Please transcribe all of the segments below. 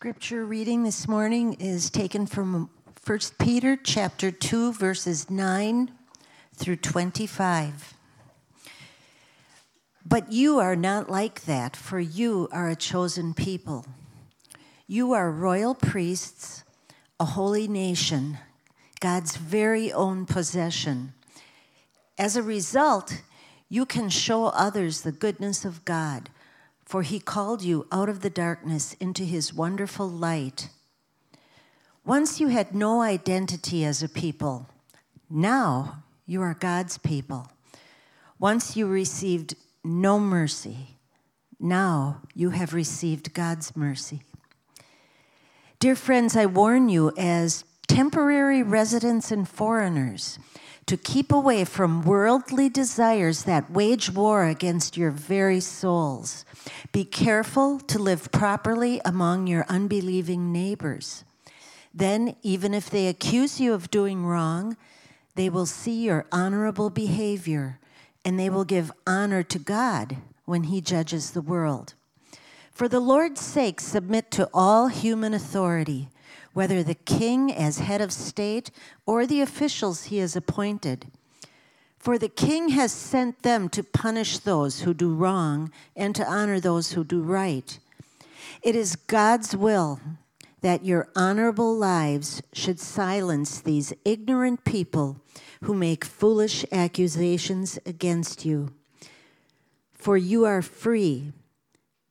Scripture reading this morning is taken from 1 Peter chapter 2 verses 9 through 25. But you are not like that, for you are a chosen people. You are royal priests, a holy nation, God's very own possession. As a result, you can show others the goodness of God for he called you out of the darkness into his wonderful light. Once you had no identity as a people, now you are God's people. Once you received no mercy, now you have received God's mercy. Dear friends, I warn you as temporary residents and foreigners to keep away from worldly desires that wage war against your very souls. Be careful to live properly among your unbelieving neighbors. Then, even if they accuse you of doing wrong, they will see your honorable behavior and they will give honor to God when He judges the world. For the Lord's sake, submit to all human authority whether the king as head of state or the officials he has appointed. For the king has sent them to punish those who do wrong and to honor those who do right. It is God's will that your honorable lives should silence these ignorant people who make foolish accusations against you. For you are free,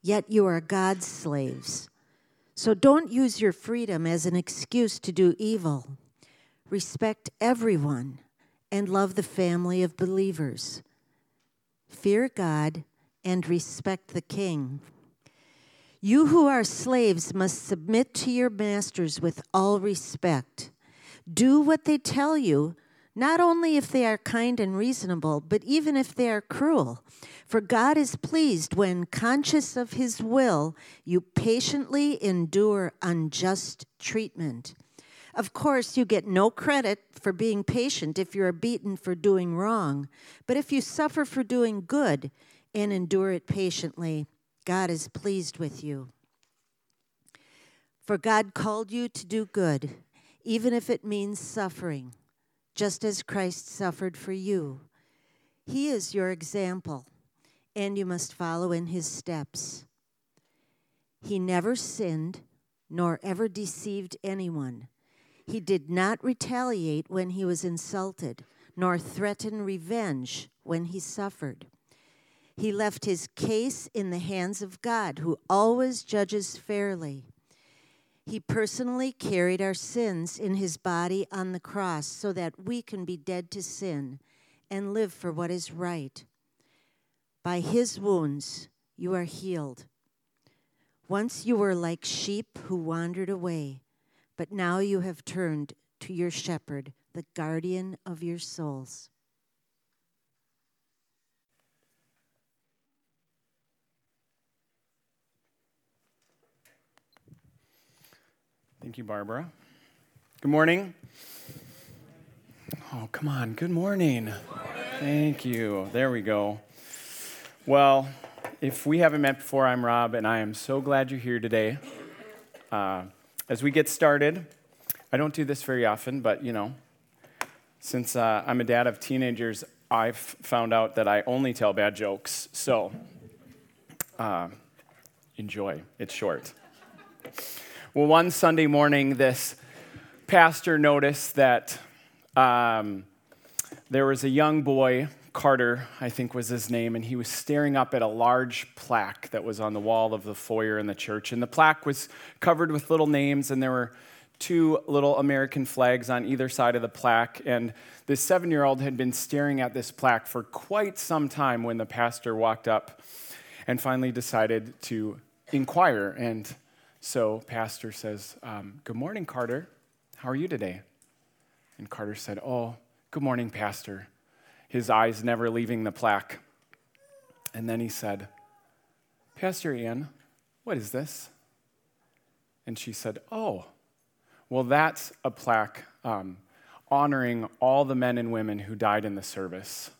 yet you are God's slaves. So don't use your freedom as an excuse to do evil. Respect everyone and love the family of believers. Fear God and respect the king. You who are slaves must submit to your masters with all respect. Do what they tell you not only if they are kind and reasonable, but even if they are cruel. For God is pleased when, conscious of his will, you patiently endure unjust treatment. Of course, you get no credit for being patient if you are beaten for doing wrong, but if you suffer for doing good and endure it patiently, God is pleased with you. For God called you to do good, even if it means suffering just as Christ suffered for you. He is your example, and you must follow in his steps. He never sinned, nor ever deceived anyone. He did not retaliate when he was insulted, nor threaten revenge when he suffered. He left his case in the hands of God, who always judges fairly. He personally carried our sins in his body on the cross so that we can be dead to sin and live for what is right. By his wounds, you are healed. Once you were like sheep who wandered away, but now you have turned to your shepherd, the guardian of your souls. Thank you, Barbara. Good morning. Oh, come on. Good morning. Thank you. There we go. Well, if we haven't met before, I'm Rob, and I am so glad you're here today. Uh, as we get started, I don't do this very often, but you know, since uh, I'm a dad of teenagers, I've found out that I only tell bad jokes. So, uh, enjoy. It's short. Well, one Sunday morning, this pastor noticed that um, there was a young boy, Carter, I think was his name, and he was staring up at a large plaque that was on the wall of the foyer in the church. And the plaque was covered with little names, and there were two little American flags on either side of the plaque. And this seven year old had been staring at this plaque for quite some time when the pastor walked up and finally decided to inquire and so, Pastor says, um, Good morning, Carter. How are you today? And Carter said, Oh, good morning, Pastor. His eyes never leaving the plaque. And then he said, Pastor Ann, what is this? And she said, Oh, well, that's a plaque um, honoring all the men and women who died in the service.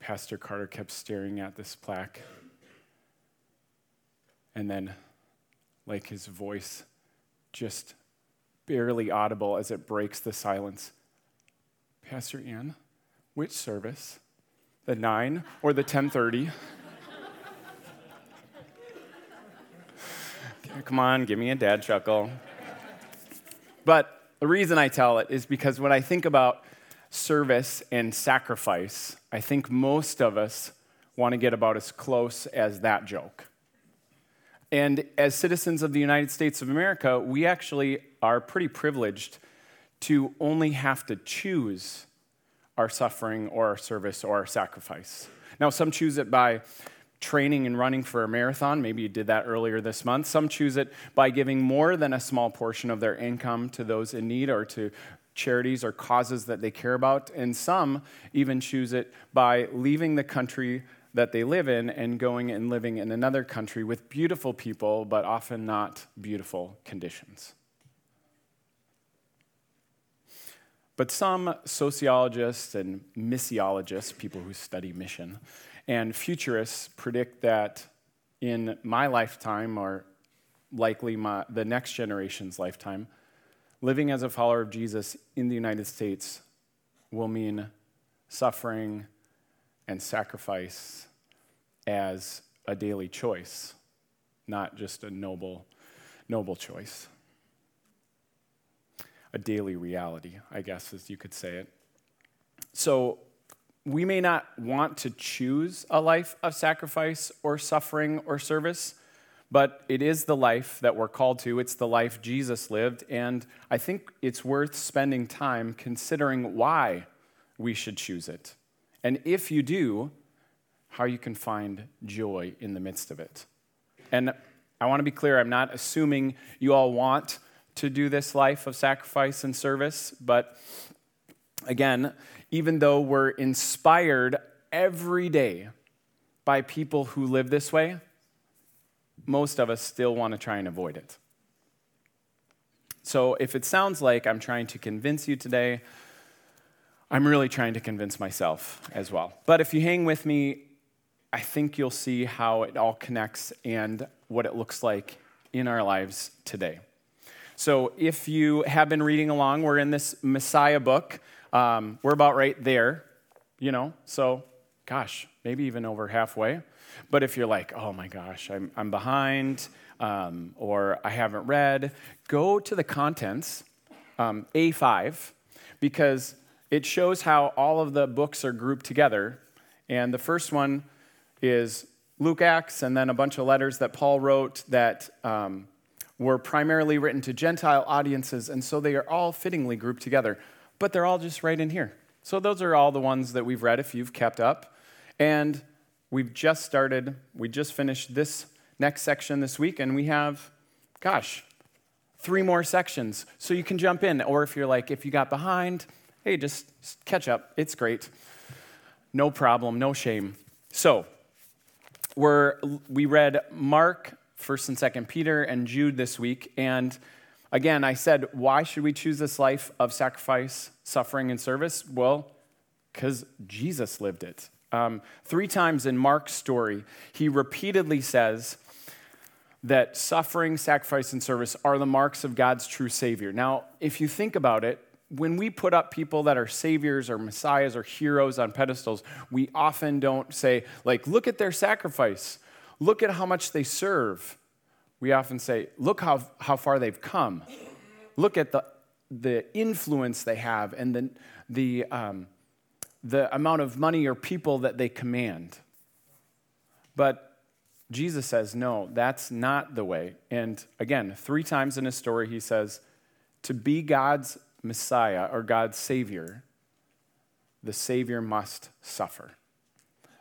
Pastor Carter kept staring at this plaque. And then like his voice just barely audible as it breaks the silence. Pastor Ian, which service? The 9 or the 1030? Come on, give me a dad chuckle. But the reason I tell it is because when I think about service and sacrifice, I think most of us want to get about as close as that joke. And as citizens of the United States of America, we actually are pretty privileged to only have to choose our suffering or our service or our sacrifice. Now, some choose it by training and running for a marathon. Maybe you did that earlier this month. Some choose it by giving more than a small portion of their income to those in need or to charities or causes that they care about. And some even choose it by leaving the country that they live in and going and living in another country with beautiful people, but often not beautiful conditions. But some sociologists and missiologists, people who study mission, and futurists predict that in my lifetime, or likely my, the next generation's lifetime, living as a follower of Jesus in the United States will mean suffering and sacrifice as a daily choice, not just a noble, noble choice. A daily reality, I guess, as you could say it. So, we may not want to choose a life of sacrifice or suffering or service, but it is the life that we're called to. It's the life Jesus lived, and I think it's worth spending time considering why we should choose it. And if you do, how you can find joy in the midst of it. And I want to be clear, I'm not assuming you all want to do this life of sacrifice and service, but again, even though we're inspired every day by people who live this way, most of us still want to try and avoid it. So if it sounds like I'm trying to convince you today, I'm really trying to convince myself as well. But if you hang with me, I think you'll see how it all connects and what it looks like in our lives today. So, if you have been reading along, we're in this Messiah book. Um, we're about right there, you know, so gosh, maybe even over halfway. But if you're like, oh my gosh, I'm, I'm behind um, or I haven't read, go to the contents, um, A5, because it shows how all of the books are grouped together. And the first one is Luke Acts, and then a bunch of letters that Paul wrote that um, were primarily written to Gentile audiences, and so they are all fittingly grouped together but they're all just right in here. So those are all the ones that we've read if you've kept up. And we've just started, we just finished this next section this week, and we have, gosh, three more sections. So you can jump in. Or if you're like, if you got behind, hey, just catch up. It's great. No problem, no shame. So we're, we read Mark, 1st and 2nd Peter, and Jude this week. And Again, I said, why should we choose this life of sacrifice, suffering, and service? Well, because Jesus lived it. Um, three times in Mark's story, he repeatedly says that suffering, sacrifice, and service are the marks of God's true Savior. Now, if you think about it, when we put up people that are saviors or messiahs or heroes on pedestals, we often don't say, like, look at their sacrifice, look at how much they serve we often say, look how, how far they've come. Look at the, the influence they have and the, the, um, the amount of money or people that they command. But Jesus says, no, that's not the way. And again, three times in his story, he says, to be God's Messiah or God's Savior, the Savior must suffer.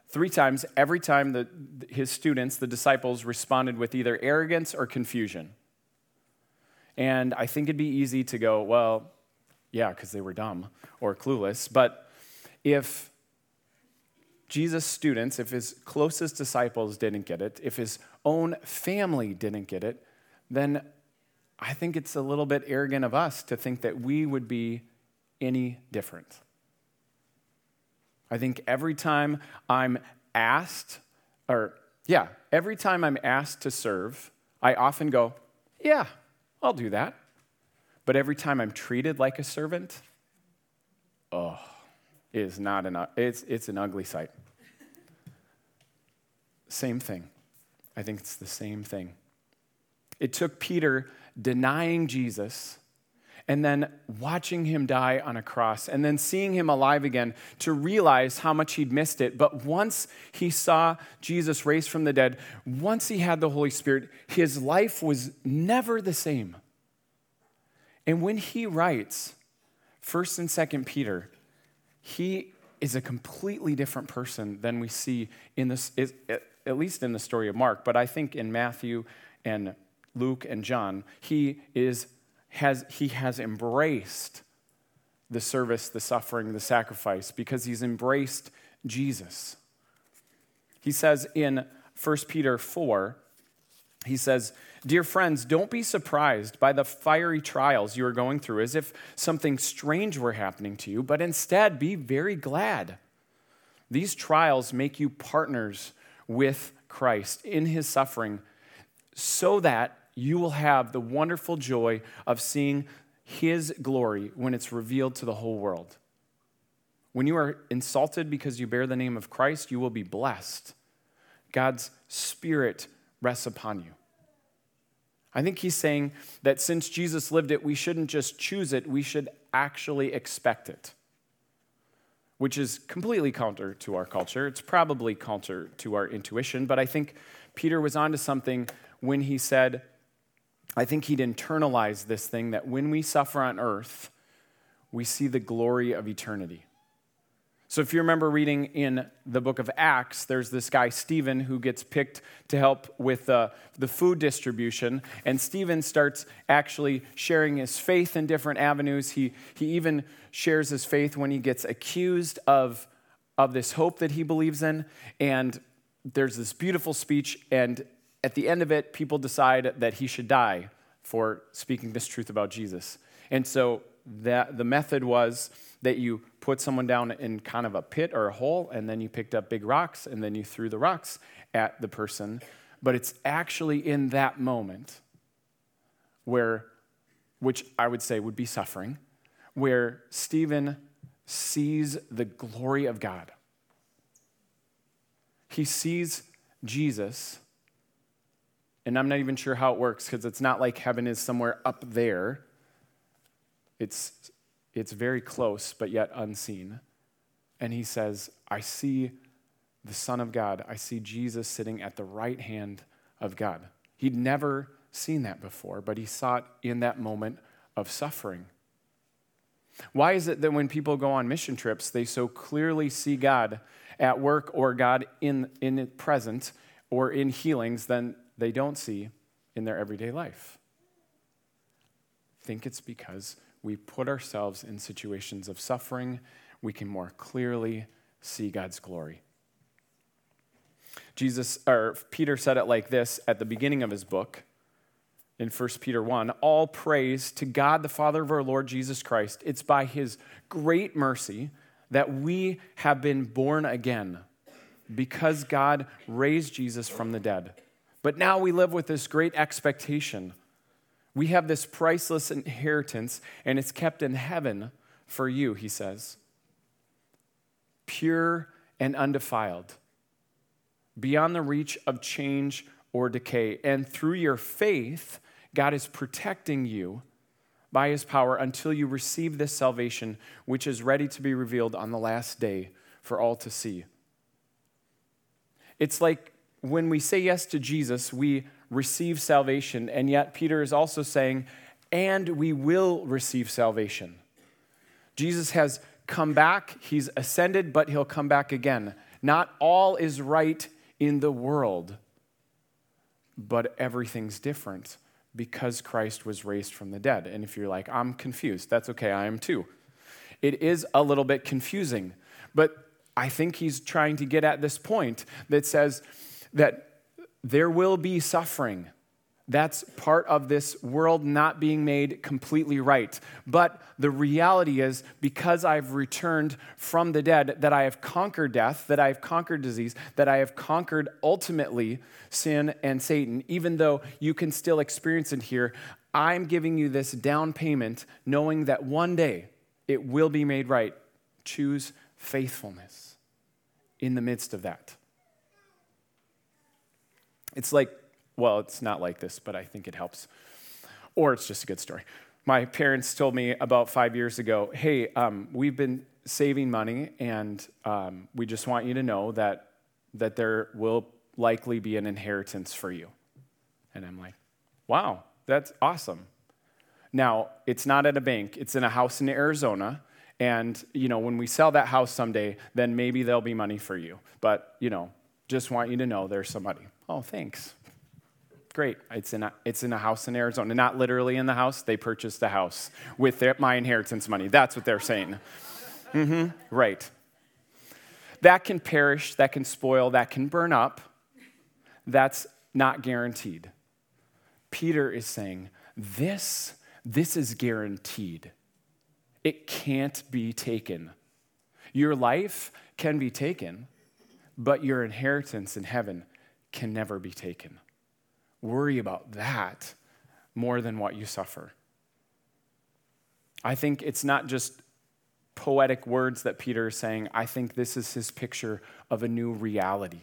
Three times, every time the, his students, the disciples, responded with either arrogance or confusion. And I think it'd be easy to go, well, yeah, because they were dumb or clueless. But if Jesus' students, if his closest disciples didn't get it, if his own family didn't get it, then I think it's a little bit arrogant of us to think that we would be any different. I think every time I'm asked, or yeah, every time I'm asked to serve, I often go, Yeah, I'll do that. But every time I'm treated like a servant, oh, it is not an, it's, it's an ugly sight. Same thing. I think it's the same thing. It took Peter denying Jesus and then watching him die on a cross and then seeing him alive again to realize how much he'd missed it. But once he saw Jesus raised from the dead, once he had the Holy Spirit, his life was never the same. And when he writes 1st and 2nd Peter, he is a completely different person than we see in this at least in the story of Mark, but I think in Matthew and Luke and John, he is has, he has embraced the service, the suffering, the sacrifice, because he's embraced Jesus. He says in 1 Peter 4, he says, Dear friends, don't be surprised by the fiery trials you are going through as if something strange were happening to you, but instead be very glad. These trials make you partners with Christ in his suffering so that you will have the wonderful joy of seeing his glory when it's revealed to the whole world. When you are insulted because you bear the name of Christ, you will be blessed. God's Spirit rests upon you. I think he's saying that since Jesus lived it, we shouldn't just choose it, we should actually expect it, which is completely counter to our culture. It's probably counter to our intuition, but I think Peter was onto something when he said, I think he'd internalize this thing that when we suffer on earth, we see the glory of eternity. So, if you remember reading in the book of Acts, there's this guy, Stephen, who gets picked to help with uh, the food distribution. And Stephen starts actually sharing his faith in different avenues. He, he even shares his faith when he gets accused of, of this hope that he believes in. And there's this beautiful speech, and at the end of it, people decide that he should die for speaking this truth about Jesus. And so that the method was that you put someone down in kind of a pit or a hole, and then you picked up big rocks, and then you threw the rocks at the person. But it's actually in that moment where, which I would say would be suffering, where Stephen sees the glory of God. He sees Jesus and I'm not even sure how it works because it's not like heaven is somewhere up there. It's, it's very close, but yet unseen. And he says, I see the Son of God. I see Jesus sitting at the right hand of God. He'd never seen that before, but he saw it in that moment of suffering. Why is it that when people go on mission trips, they so clearly see God at work or God in, in present or in healings than they don't see in their everyday life. I think it's because we put ourselves in situations of suffering, we can more clearly see God's glory. Jesus or Peter said it like this at the beginning of his book in 1 Peter 1 All praise to God the Father of our Lord Jesus Christ. It's by his great mercy that we have been born again because God raised Jesus from the dead. But now we live with this great expectation. We have this priceless inheritance, and it's kept in heaven for you, he says. Pure and undefiled, beyond the reach of change or decay. And through your faith, God is protecting you by his power until you receive this salvation, which is ready to be revealed on the last day for all to see. It's like when we say yes to Jesus, we receive salvation. And yet, Peter is also saying, and we will receive salvation. Jesus has come back, he's ascended, but he'll come back again. Not all is right in the world, but everything's different because Christ was raised from the dead. And if you're like, I'm confused, that's okay, I am too. It is a little bit confusing, but I think he's trying to get at this point that says, that there will be suffering, That's part of this world not being made completely right. But the reality is, because I've returned from the dead, that I have conquered death, that I have conquered disease, that I have conquered ultimately sin and Satan, even though you can still experience it here, I'm giving you this down payment, knowing that one day it will be made right. Choose faithfulness in the midst of that. It's like well, it's not like this, but I think it helps. Or it's just a good story. My parents told me about five years ago hey, um, we've been saving money, and um, we just want you to know that, that there will likely be an inheritance for you. And I'm like, wow, that's awesome. Now, it's not at a bank, it's in a house in Arizona. And, you know, when we sell that house someday, then maybe there'll be money for you. But, you know, just want you to know there's some money. Oh, thanks. Great. It's in, a, it's in a house in Arizona. Not literally in the house. They purchased the house with their, my inheritance money. That's what they're saying. Mm-hmm. Right. That can perish, that can spoil, that can burn up. That's not guaranteed. Peter is saying, this, this is guaranteed. It can't be taken. Your life can be taken, but your inheritance in heaven can never be taken worry about that more than what you suffer. I think it's not just poetic words that Peter is saying, I think this is his picture of a new reality.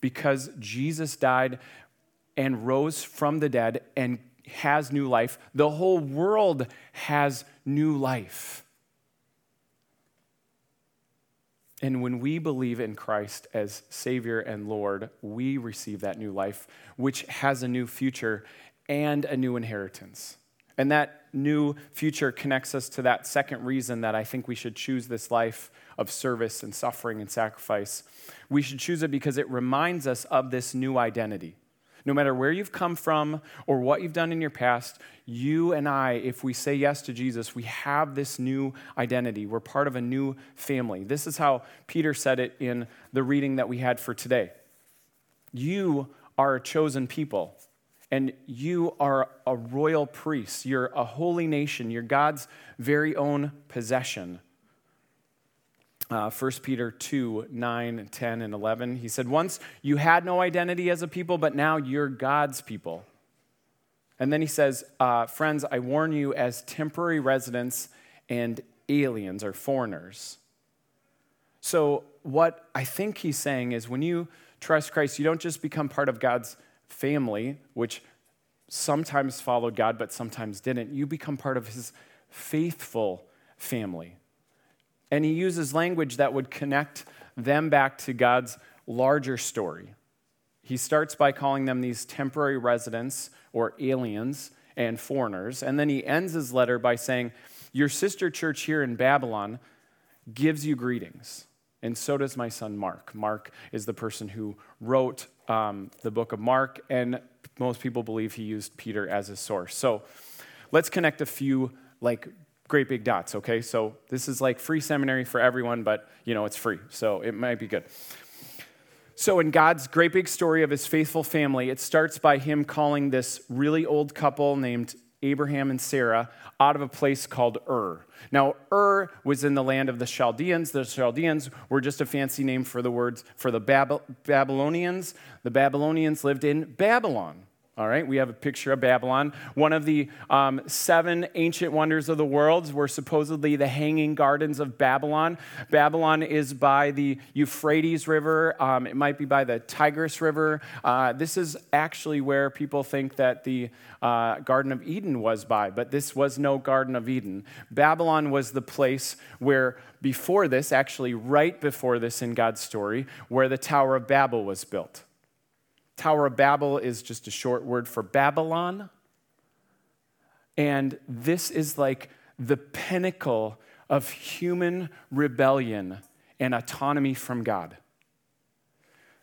Because Jesus died and rose from the dead and has new life, the whole world has new life. And when we believe in Christ as Savior and Lord, we receive that new life, which has a new future and a new inheritance. And that new future connects us to that second reason that I think we should choose this life of service and suffering and sacrifice. We should choose it because it reminds us of this new identity. No matter where you've come from or what you've done in your past, you and I, if we say yes to Jesus, we have this new identity. We're part of a new family. This is how Peter said it in the reading that we had for today. You are a chosen people, and you are a royal priest. You're a holy nation. You're God's very own possession uh, 1 Peter 2 9, 10, and 11. He said, Once you had no identity as a people, but now you're God's people. And then he says, uh, Friends, I warn you as temporary residents and aliens or foreigners. So, what I think he's saying is when you trust Christ, you don't just become part of God's family, which sometimes followed God, but sometimes didn't. You become part of his faithful family. And he uses language that would connect them back to God's larger story. He starts by calling them these temporary residents or aliens and foreigners. And then he ends his letter by saying, Your sister church here in Babylon gives you greetings. And so does my son Mark. Mark is the person who wrote um, the book of Mark, and most people believe he used Peter as his source. So let's connect a few like great big dots, okay? So this is like free seminary for everyone, but you know, it's free, so it might be good. So, in God's great big story of his faithful family, it starts by him calling this really old couple named Abraham and Sarah out of a place called Ur. Now, Ur was in the land of the Chaldeans. The Chaldeans were just a fancy name for the words for the Babylonians. The Babylonians lived in Babylon. All right, we have a picture of Babylon. One of the um, seven ancient wonders of the world were supposedly the Hanging Gardens of Babylon. Babylon is by the Euphrates River, um, it might be by the Tigris River. Uh, this is actually where people think that the uh, Garden of Eden was by, but this was no Garden of Eden. Babylon was the place where, before this, actually, right before this in God's story, where the Tower of Babel was built. Tower of Babel is just a short word for Babylon. And this is like the pinnacle of human rebellion and autonomy from God.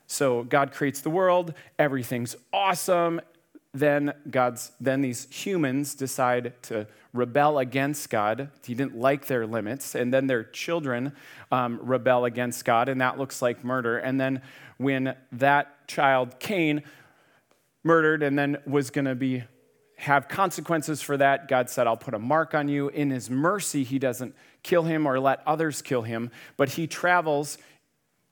So God creates the world, everything's awesome. Then God's then these humans decide to rebel against God. He didn't like their limits, and then their children um, rebel against God, and that looks like murder. And then when that child, Cain, murdered and then was going to be have consequences for that. God said, I'll put a mark on you. In his mercy, he doesn't kill him or let others kill him, but he travels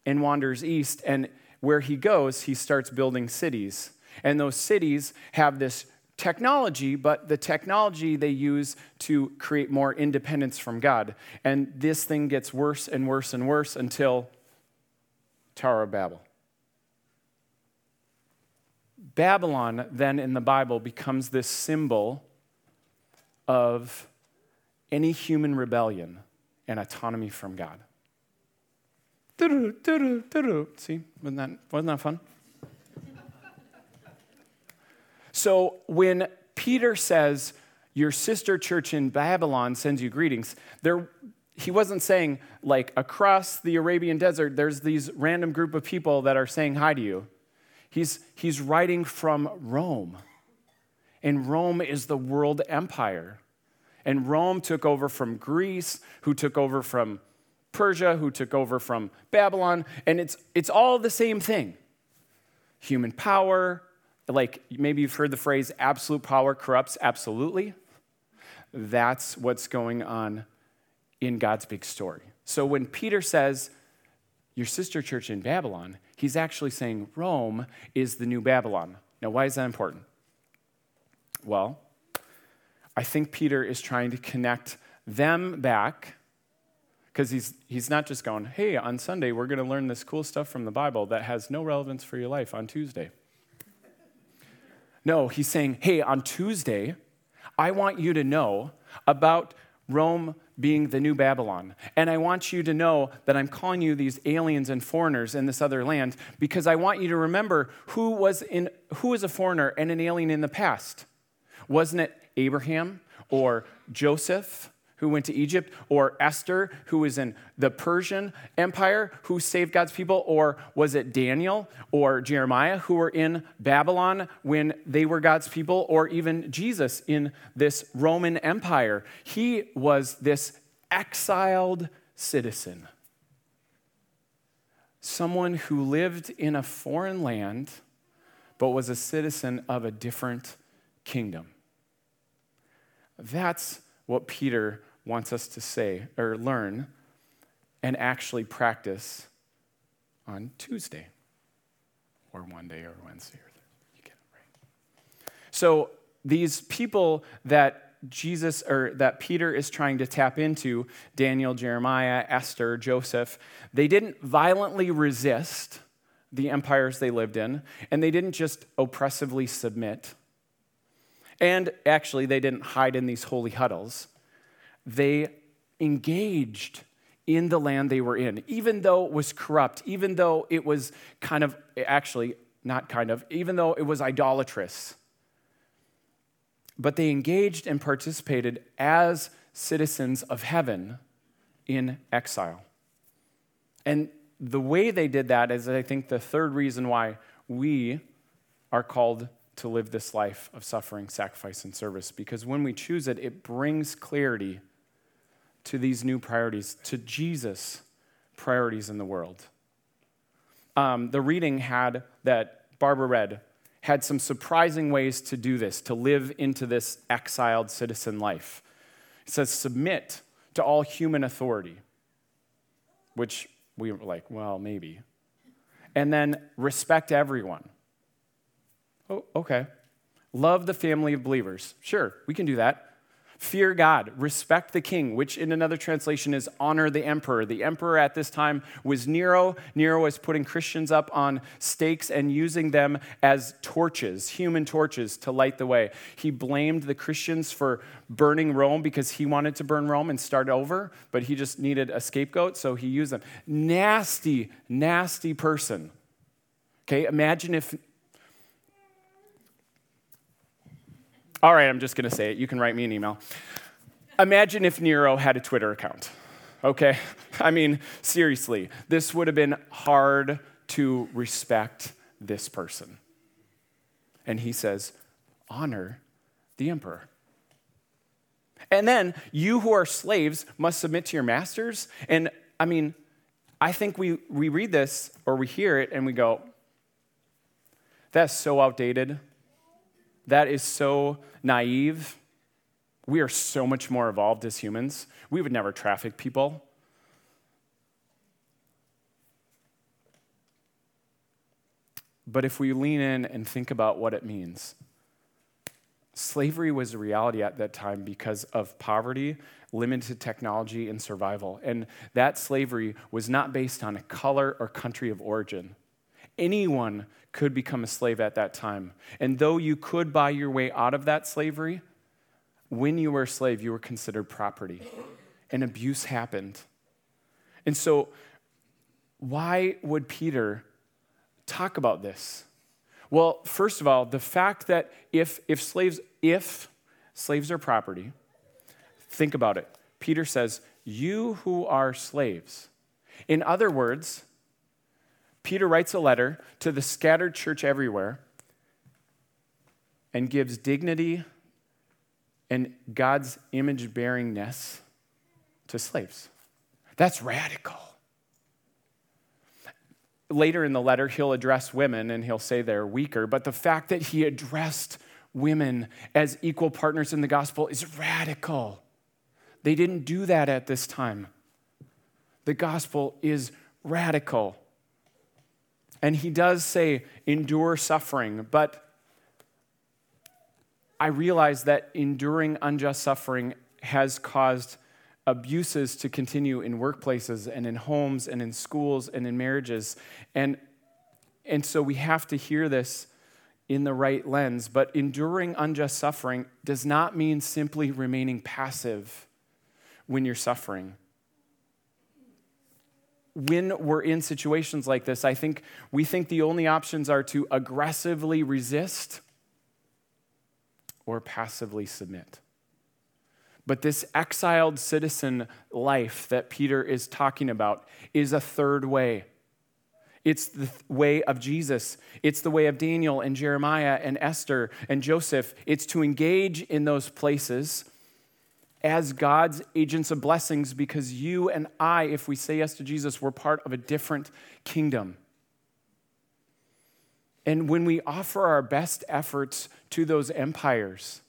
and wanders east. And where he goes, he starts building cities. And those cities have this technology, but the technology they use to create more independence from God. And this thing gets worse and worse and worse until Tower of Babel. Babylon, then in the Bible, becomes this symbol of any human rebellion and autonomy from God. See, wasn't that, wasn't that fun? So when Peter says, Your sister church in Babylon sends you greetings, there, he wasn't saying, like, across the Arabian desert, there's these random group of people that are saying hi to you. He's, he's writing from Rome. And Rome is the world empire. And Rome took over from Greece, who took over from Persia, who took over from Babylon. And it's, it's all the same thing human power. Like maybe you've heard the phrase absolute power corrupts absolutely. That's what's going on in God's big story. So when Peter says, Your sister church in Babylon, He's actually saying Rome is the new Babylon. Now, why is that important? Well, I think Peter is trying to connect them back because he's, he's not just going, hey, on Sunday, we're going to learn this cool stuff from the Bible that has no relevance for your life on Tuesday. No, he's saying, hey, on Tuesday, I want you to know about Rome being the new Babylon. And I want you to know that I'm calling you these aliens and foreigners in this other land because I want you to remember who was, in, who was a foreigner and an alien in the past. Wasn't it Abraham or Joseph who went to Egypt, or Esther, who was in the Persian Empire, who saved God's people, or was it Daniel or Jeremiah, who were in Babylon when they were God's people, or even Jesus in this Roman Empire? He was this exiled citizen, someone who lived in a foreign land, but was a citizen of a different kingdom. That's what Peter wants us to say or learn and actually practice on Tuesday or one day or Wednesday or you get it right. So these people that Jesus or that Peter is trying to tap into, Daniel, Jeremiah, Esther, Joseph, they didn't violently resist the empires they lived in, and they didn't just oppressively submit. And actually, they didn't hide in these holy huddles they engaged in the land they were in, even though it was corrupt, even though it was kind of, actually, not kind of, even though it was idolatrous. But they engaged and participated as citizens of heaven in exile. And the way they did that is, I think, the third reason why we are called to live this life of suffering, sacrifice, and service. Because when we choose it, it brings clarity to these new priorities, to Jesus' priorities in the world. Um, the reading had that Barbara read had some surprising ways to do this, to live into this exiled citizen life. It says, submit to all human authority, which we were like, well, maybe. And then respect everyone. Oh, okay. Love the family of believers. Sure, we can do that. Fear God, respect the king, which in another translation is honor the emperor. The emperor at this time was Nero. Nero was putting Christians up on stakes and using them as torches, human torches, to light the way. He blamed the Christians for burning Rome because he wanted to burn Rome and start over, but he just needed a scapegoat, so he used them. Nasty, nasty person. Okay, imagine if All right, I'm just going to say it. You can write me an email. Imagine if Nero had a Twitter account, okay? I mean, seriously, this would have been hard to respect this person. And he says, honor the emperor. And then you who are slaves must submit to your masters. And I mean, I think we, we read this or we hear it and we go, that's so outdated. That is so naive. We are so much more evolved as humans. We would never traffic people. But if we lean in and think about what it means, slavery was a reality at that time because of poverty, limited technology, and survival. And that slavery was not based on a color or country of origin. Anyone could become a slave at that time. And though you could buy your way out of that slavery, when you were a slave, you were considered property. And abuse happened. And so, why would Peter talk about this? Well, first of all, the fact that if, if slaves, if slaves are property, think about it. Peter says, You who are slaves. In other words, Peter writes a letter to the scattered church everywhere and gives dignity and God's image bearingness to slaves. That's radical later in the letter, he'll address women and he'll say they're weaker, but the fact that he addressed women as equal partners in the gospel is radical. They didn't do that at this time. The gospel is radical. And he does say, endure suffering, but I realize that enduring unjust suffering has caused abuses to continue in workplaces and in homes and in schools and in marriages. And, and so we have to hear this in the right lens. But enduring unjust suffering does not mean simply remaining passive when you're suffering. When we're in situations like this, I think we think the only options are to aggressively resist or passively submit. But this exiled citizen life that Peter is talking about is a third way. It's the way of Jesus. It's the way of Daniel and Jeremiah and Esther and Joseph. It's to engage in those places as God's agents of blessings because you and I, if we say yes to Jesus, we're part of a different kingdom. And when we offer our best efforts to those empires,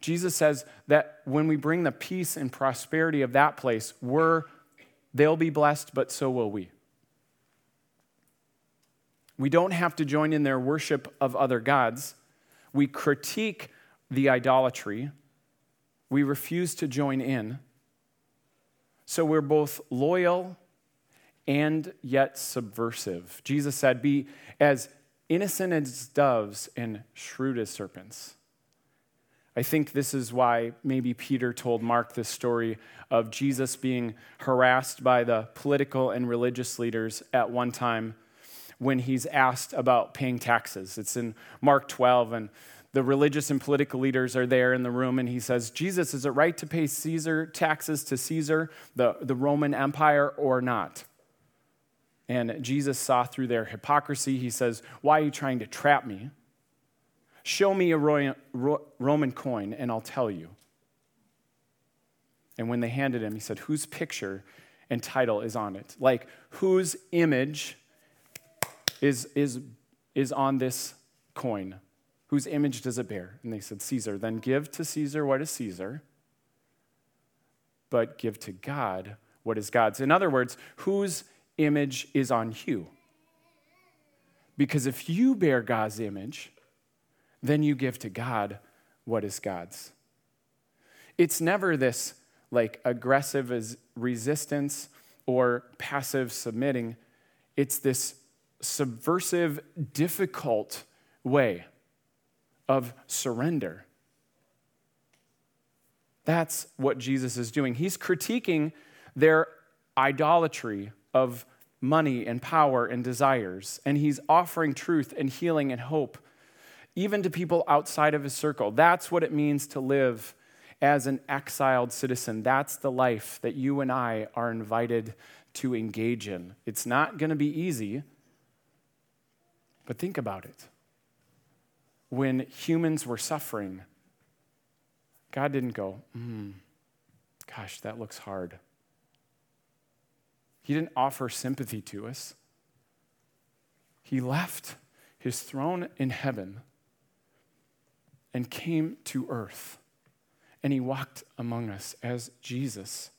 Jesus says that when we bring the peace and prosperity of that place, we're, they'll be blessed, but so will we. We don't have to join in their worship of other gods. We critique the idolatry. We refuse to join in. So we're both loyal and yet subversive. Jesus said, Be as innocent as doves and shrewd as serpents. I think this is why maybe Peter told Mark this story of Jesus being harassed by the political and religious leaders at one time when he's asked about paying taxes. It's in Mark 12, and the religious and political leaders are there in the room, and he says, Jesus, is it right to pay Caesar taxes to Caesar, the, the Roman Empire, or not? And Jesus saw through their hypocrisy. He says, Why are you trying to trap me? Show me a Roman coin and I'll tell you. And when they handed him, he said, Whose picture and title is on it? Like, whose image is, is, is on this coin? Whose image does it bear? And they said, Caesar. Then give to Caesar what is Caesar, but give to God what is God's. In other words, whose image is on you? Because if you bear God's image, then you give to God what is God's. It's never this like aggressive resistance or passive submitting. It's this subversive, difficult way of surrender. That's what Jesus is doing. He's critiquing their idolatry of money and power and desires, and he's offering truth and healing and hope even to people outside of his circle. That's what it means to live as an exiled citizen. That's the life that you and I are invited to engage in. It's not going to be easy, but think about it. When humans were suffering, God didn't go, hmm, gosh, that looks hard. He didn't offer sympathy to us. He left his throne in heaven and came to earth. And he walked among us as Jesus.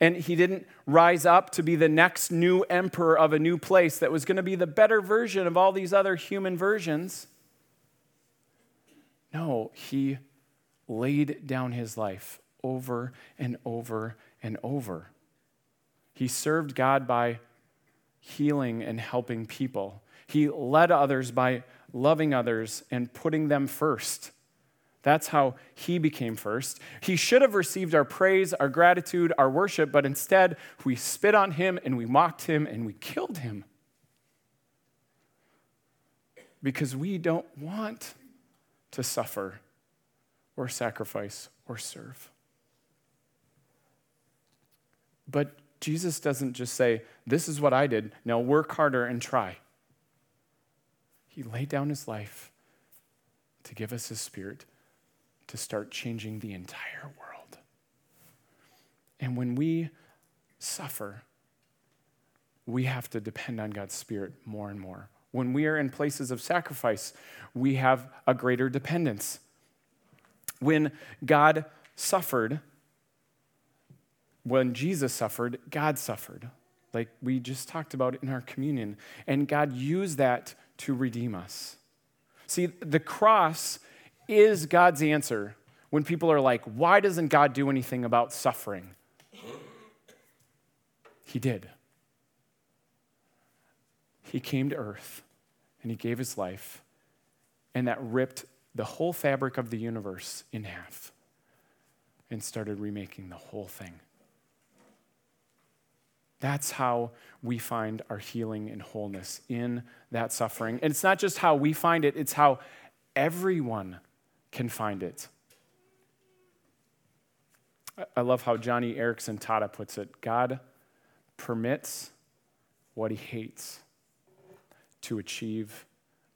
And he didn't rise up to be the next new emperor of a new place that was going to be the better version of all these other human versions. No, he laid down his life over and over and over. He served God by healing and helping people. He led others by loving others and putting them first. That's how he became first. He should have received our praise, our gratitude, our worship, but instead we spit on him and we mocked him and we killed him. Because we don't want to suffer or sacrifice or serve. But Jesus doesn't just say, This is what I did, now work harder and try. He laid down his life to give us his spirit to start changing the entire world. And when we suffer, we have to depend on God's Spirit more and more. When we are in places of sacrifice, we have a greater dependence. When God suffered, when Jesus suffered, God suffered, like we just talked about in our communion. And God used that to redeem us. See, the cross is God's answer when people are like, why doesn't God do anything about suffering? He did. He came to earth and he gave his life, and that ripped the whole fabric of the universe in half and started remaking the whole thing. That's how we find our healing and wholeness in that suffering. And it's not just how we find it, it's how everyone can find it. I love how Joni Eareckson Tada puts it God permits what he hates to achieve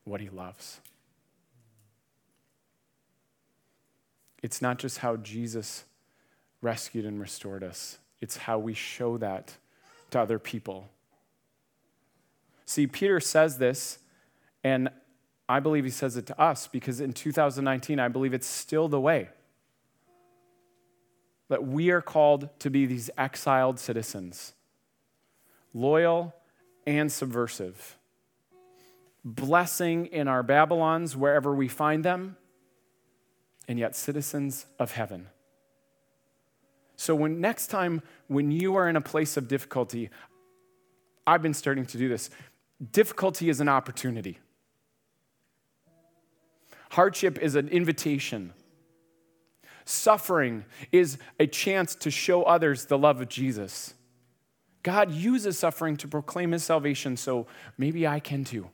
what he loves. It's not just how Jesus rescued and restored us, it's how we show that to other people. See, Peter says this, and I believe he says it to us because in 2019, I believe it's still the way that we are called to be these exiled citizens, loyal and subversive, blessing in our Babylons wherever we find them, and yet citizens of heaven. So when next time when you are in a place of difficulty, I've been starting to do this. Difficulty is an opportunity. Hardship is an invitation. Suffering is a chance to show others the love of Jesus. God uses suffering to proclaim his salvation, so maybe I can too.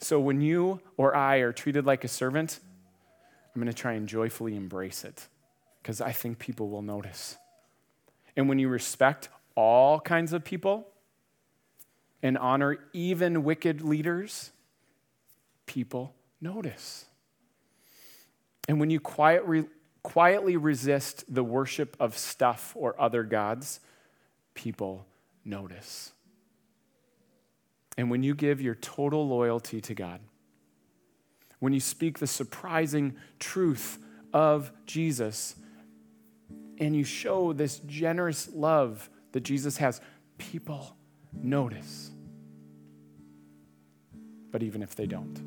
So when you or I are treated like a servant, I'm going to try and joyfully embrace it because I think people will notice. And when you respect all kinds of people and honor even wicked leaders, people notice. And when you quiet, re, quietly resist the worship of stuff or other gods, people notice. And when you give your total loyalty to God, when you speak the surprising truth of Jesus, and you show this generous love that Jesus has, people notice. But even if they don't,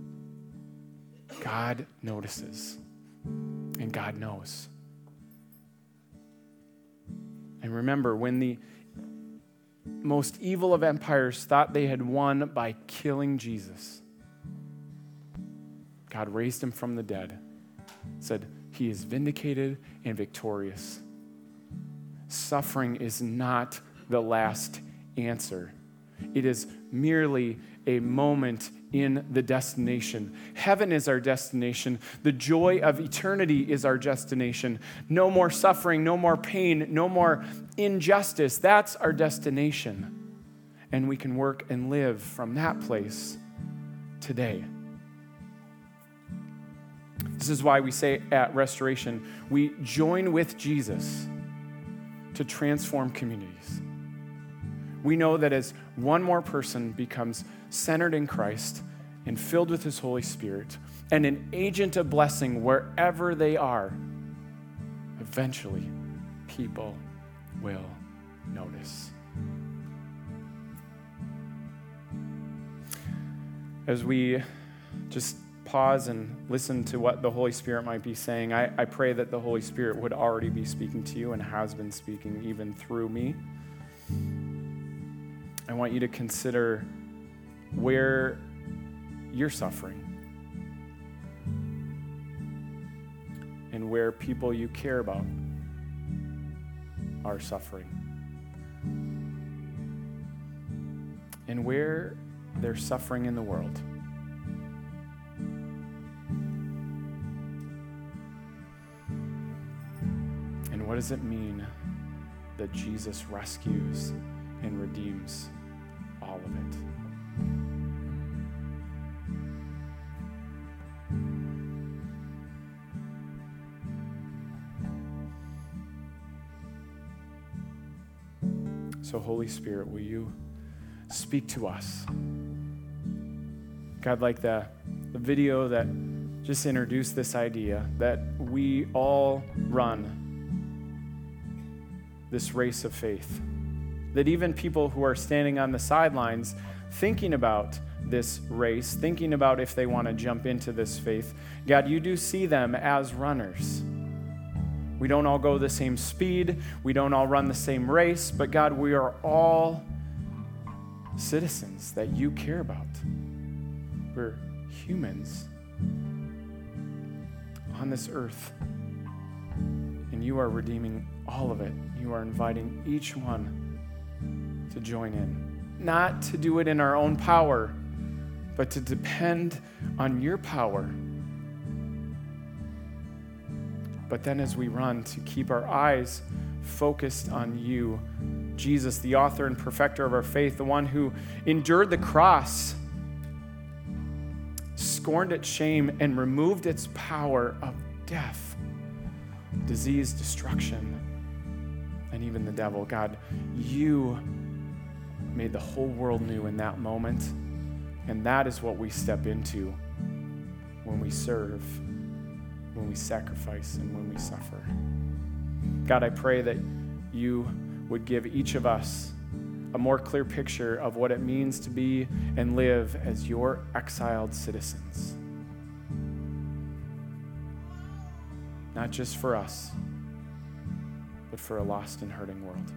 God notices and God knows. And remember, when the most evil of empires thought they had won by killing Jesus, God raised him from the dead, said, He is vindicated and victorious suffering is not the last answer. It is merely a moment in the destination. Heaven is our destination. The joy of eternity is our destination. No more suffering, no more pain, no more injustice. That's our destination. And we can work and live from that place today. This is why we say at Restoration, we join with Jesus to transform communities. We know that as one more person becomes centered in Christ and filled with His Holy Spirit and an agent of blessing wherever they are, eventually people will notice. As we just pause and listen to what the Holy Spirit might be saying, I, I pray that the Holy Spirit would already be speaking to you and has been speaking even through me. I want you to consider where you're suffering and where people you care about are suffering and where they're suffering in the world. And what does it mean that Jesus rescues and redeems all of it? So, Holy Spirit, will you speak to us? God, like the, the video that just introduced this idea that we all run this race of faith. That even people who are standing on the sidelines thinking about this race, thinking about if they want to jump into this faith, God, you do see them as runners. We don't all go the same speed, we don't all run the same race, but God, we are all citizens that you care about. We're humans on this earth, and you are redeeming all of it. You are inviting each one to join in, not to do it in our own power, but to depend on your power. But then as we run, to keep our eyes focused on you, Jesus, the author and perfecter of our faith, the one who endured the cross, scorned its shame, and removed its power of death, disease, destruction, and even the devil. God, you made the whole world new in that moment. And that is what we step into when we serve, when we sacrifice, and when we suffer. God, I pray that you would give each of us a more clear picture of what it means to be and live as your exiled citizens. Not just for us, but for a lost and hurting world.